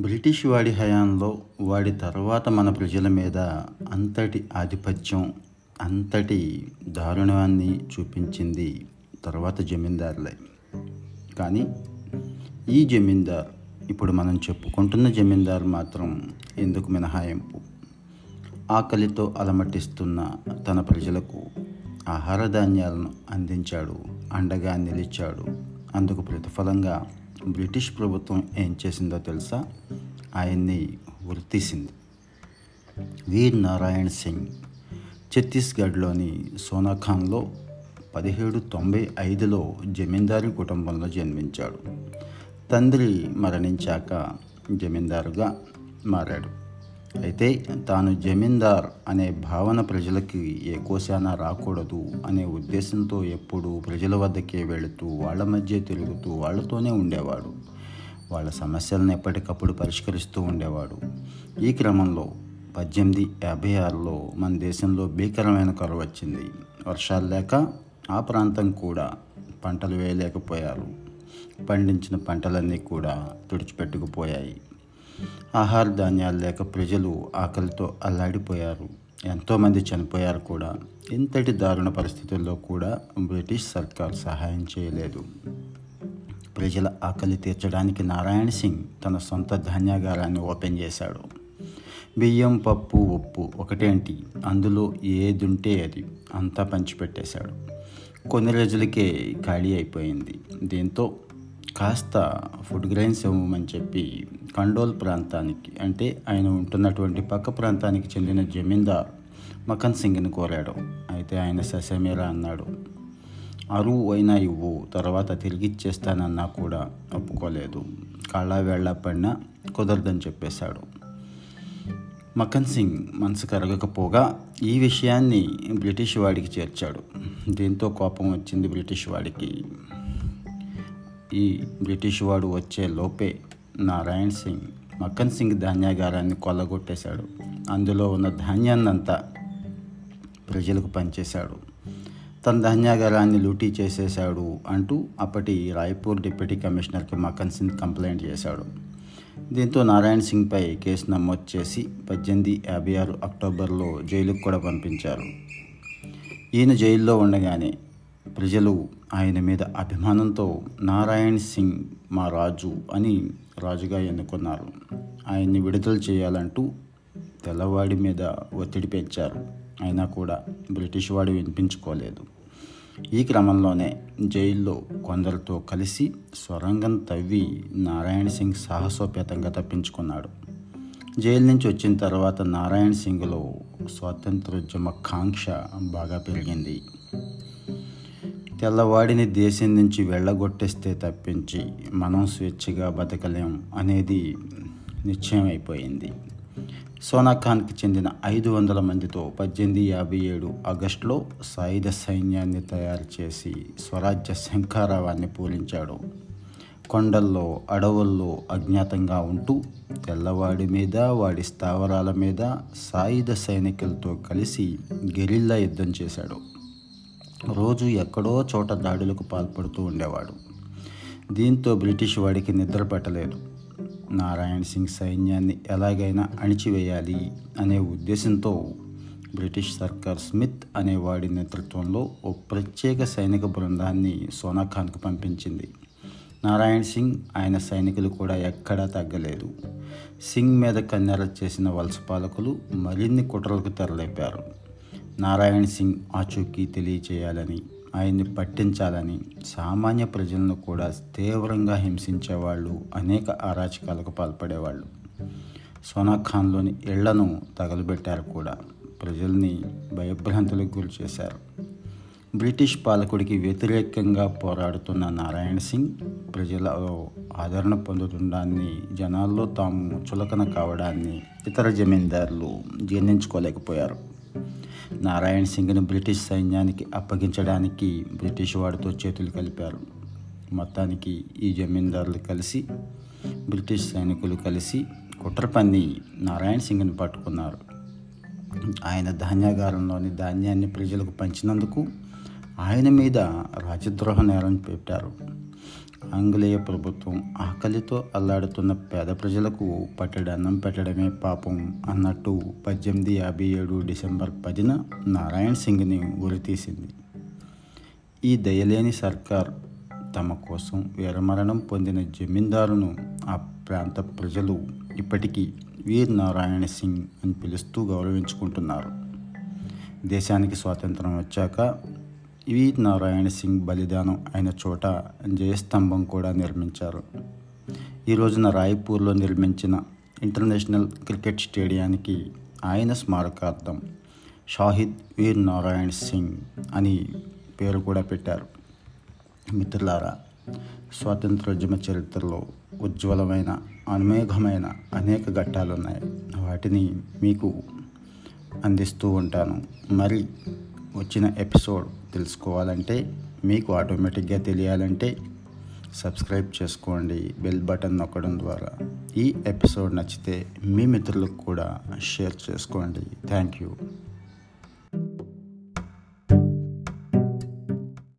British వాడి హయాంలో వాడి తర్వాత మన ప్రజల మీద అంతటి ఆధిపత్యం అంతటి దారుణాన్ని చూపించింది తర్వాత జమీందారులే. కానీ ఈ జమీందార్ ఇప్పుడు మనం చెప్పుకుంటున్న జమీందార్ మాత్రం ఎందుకు మినహాయింపు? ఆకలితో అలమటిస్తున్న తన ప్రజలకు ఆహార ధాన్యాలను అందించాడు అండగా నిలిచాడు. అందుకు ప్రతిఫలంగా బ్రిటిష్ ప్రభుత్వం ఏం చేసిందో తెలుసా? ఆయన్ని ఉరితీసింది వీర్ నారాయణ్ సింగ్. ఛత్తీస్గఢ్లోని సోనాఖాన్లో పదిహేడు తొంభై ఐదులో జమీందారి కుటుంబంలో జన్మించాడు. తండ్రి మరణించాక జమీందారుగా మారాడు. అయితే తాను జమీందార్ అనే భావన ప్రజలకి ఏ కోశానా రాకూడదు అనే ఉద్దేశంతో ఎప్పుడూ ప్రజల వద్దకే వెళుతూ వాళ్ళ మధ్య తిరుగుతూ వాళ్ళతోనే ఉండేవాడు. వాళ్ళ సమస్యలను ఎప్పటికప్పుడు పరిష్కరిస్తూ ఉండేవాడు. ఈ క్రమంలో పద్దెనిమిది యాభై ఆరులో మన దేశంలో భీకరమైన కరువు వచ్చింది. వర్షాలు లేక ఆ ప్రాంతం కూడా పంటలు వేయలేకపోయారు. పండించిన పంటలన్నీ కూడా తుడిచిపెట్టుకుపోయాయి. ఆహార ధాన్యాలు లేక ప్రజలు ఆకలితో అల్లాడిపోయారు. ఎంతోమంది చనిపోయారు కూడా. ఇంతటి దారుణ పరిస్థితుల్లో కూడా బ్రిటిష్ సర్కార్ సహాయం చేయలేదు. ప్రజల ఆకలి తీర్చడానికి నారాయణ సింగ్ తన సొంత ధాన్యాగారాన్ని ఓపెన్ చేశాడు. బియ్యం పప్పు ఉప్పు ఒకటేంటి? అందులో ఏదుంటే అది అంతా పంచిపెట్టేశాడు. కొన్ని రోజులకే ఖాళీ అయిపోయింది. దీంతో కాస్త ఫుడ్ గ్రైన్స్ ఇవ్వమని చెప్పి కండోల్ ప్రాంతానికి అంటే ఆయన ఉంటున్నటువంటి పక్క ప్రాంతానికి చెందిన జమీందార్ మకన్ సింగ్ని కోరాడు. అయితే ఆయన ససేమేరా అన్నాడు అరువు అయినా ఇవ్వు తర్వాత తిరిగి ఇచ్చేస్తానన్నా కూడా ఒప్పుకోలేదు. కాళ్ళ వేళ్ళ పడినా కుదరదని చెప్పేశాడు. మకన్ సింగ్ మనసు కరగకపోగా ఈ విషయాన్ని బ్రిటిష్ వాడికి చేర్చాడు. దీంతో కోపం వచ్చింది బ్రిటిష్ వాడికి. ఈ బ్రిటిష్ వాడు వచ్చే లోపే నారాయణ్ సింగ్ మక్కన్ సింగ్ ధాన్యాగారాన్ని కొల్లగొట్టేశాడు. అందులో ఉన్న ధాన్యాన్నంతా ప్రజలకు పనిచేశాడు తన ధాన్యాగారాన్ని లూటీ చేసేశాడు అంటూ అప్పటి రాయ్పూర్ డిప్యూటీ కమిషనర్కి మక్కన్ సింగ్ కంప్లైంట్ చేశాడు. దీంతో నారాయణ సింగ్పై కేసు నమోదు చేసి పద్దెనిమిది యాభై ఆరు అక్టోబర్లో జైలుకు కూడా పంపించారు. ఈయన జైల్లో ఉండగానే ప్రజలు ఆయన మీద అభిమానంతో నారాయణ్ సింగ్ మా రాజు అని రాజుగా ఎన్నుకున్నారు. ఆయన్ని విడుదల చేయాలంటూ తెల్లవాడి మీద ఒత్తిడి పెంచారు. అయినా కూడా బ్రిటిష్ వాడు వినిపించుకోలేదు. ఈ క్రమంలోనే జైల్లో కొందరితో కలిసి స్వరంగం తవ్వి నారాయణ సింగ్ సాహసోపేతంగా తప్పించుకున్నాడు. జైలు నుంచి వచ్చిన తర్వాత నారాయణ సింగ్లో స్వాతంత్రోద్యమ కాంక్ష బాగా పెరిగింది. తెల్లవాడిని దేశం నుంచి వెళ్ళగొట్టేస్తే తప్పించి మనం స్వేచ్ఛగా బతకలేం అనేది నిశ్చయం అయిపోయింది సోనాఖాన్కి చెందిన ఐదు వందల మందితో పద్దెనిమిది యాభై ఏడు ఆగస్టులో సాయుధ సైన్యాన్ని తయారు చేసి స్వరాజ్య శంఖారావాన్ని పూరించాడు. కొండల్లో అడవుల్లో అజ్ఞాతంగా ఉంటూ తెల్లవాడి మీద వాడి స్థావరాల మీద సాయుధ సైనికులతో కలిసి గెరిల్లా యుద్ధం చేశాడు. రోజు ఎక్కడో చోట దాడులకు పాల్పడుతూ ఉండేవాడు. దీంతో బ్రిటిష్ వాడికి నిద్ర పట్టలేదు. నారాయణ సింగ్ సైన్యాన్ని ఎలాగైనా అణిచివేయాలి అనే ఉద్దేశంతో బ్రిటిష్ సర్కార్ స్మిత్ అనే వాడి నేతృత్వంలో ఓ ప్రత్యేక సైనిక బృందాన్ని సోనాఖాన్కు పంపించింది. నారాయణ సింగ్ ఆయన సైనికులు కూడా ఎక్కడా తగ్గలేదు. సింగ్ మీద కన్నెర చేసిన వలస పాలకులు మరిన్ని కుట్రలకు తెరలేపారు. నారాయణ సింగ్ ఆచూకీ తెలియచేయాలని ఆయన్ని పట్టించాలని సామాన్య ప్రజలను కూడా తీవ్రంగా హింసించేవాళ్ళు అనేక అరాచకాలకు పాల్పడేవాళ్ళు. సోనాఖాన్లోని ఇళ్ళను తగలబెట్టారు కూడా. ప్రజల్ని భయభ్రాంతులకు గురి చేశారు. బ్రిటిష్ పాలకుడికి వ్యతిరేకంగా పోరాడుతున్న నారాయణ సింగ్ ప్రజలలో ఆదరణ పొందుతుండాన్ని జనాల్లో తాము చులకన కావడాన్ని ఇతర జమీందారులు జీర్ణించుకోలేకపోయారు. నారాయణ సింగ్ను బ్రిటిష్ సైన్యానికి అప్పగించడానికి బ్రిటిష్ వాడితో చేతులు కలిపారు. మొత్తానికి ఈ జమీందారులు కలిసి బ్రిటిష్ సైనికులు కలిసి కుట్ర పన్ని నారాయణ సింగ్ని పట్టుకున్నారు. ఆయన ధాన్యాగారంలోని ధాన్యాన్ని ప్రజలకు పంచినందుకు ఆయన మీద రాజద్రోహ నేరం పెట్టారు. ఆంగ్లేయ ప్రభుత్వం ఆకలితో అల్లాడుతున్న పేద ప్రజలకు పట్టడన్నం పెట్టడమే పాపం అన్నట్టు పద్దెనిమిది యాభై ఏడు డిసెంబర్ పదిన నారాయణ సింగ్ని ఉరితీసింది. ఈ దయలేని సర్కార్ తమ కోసం వీరమరణం పొందిన జమీందారును ఆ ప్రాంత ప్రజలు ఇప్పటికీ వీర్ నారాయణ సింగ్ అని పిలుస్తూ గౌరవించుకుంటున్నారు. దేశానికి స్వాతంత్రం వచ్చాక వీర్ నారాయణ సింగ్ బలిదానం అయిన చోట జయస్తంభం కూడా నిర్మించారు. ఈ రోజున రాయ్పూర్లో నిర్మించిన ఇంటర్నేషనల్ క్రికెట్ స్టేడియానికి ఆయన స్మారకార్థం షాహిద్ వీర్ నారాయణ సింగ్ అని పేరు కూడా పెట్టారు. మిత్రులారా స్వాతంత్రోద్యమ చరిత్రలో ఉజ్వలమైన అనుమేఘమైన అనేక ఘట్టాలు ఉన్నాయి వాటిని మీకు అందిస్తూ ఉంటాను. మరి వచ్చిన ఎపిసోడ్ తెలుసుకోవాలంటే మీకు ఆటోమేటిక్గా తెలియాలంటే సబ్స్క్రైబ్ చేసుకోండి బెల్ బటన్ నొక్కడం ద్వారా. ఈ ఎపిసోడ్ నచ్చితే మీ మిత్రులకు కూడా షేర్ చేసుకోండి. Thank you.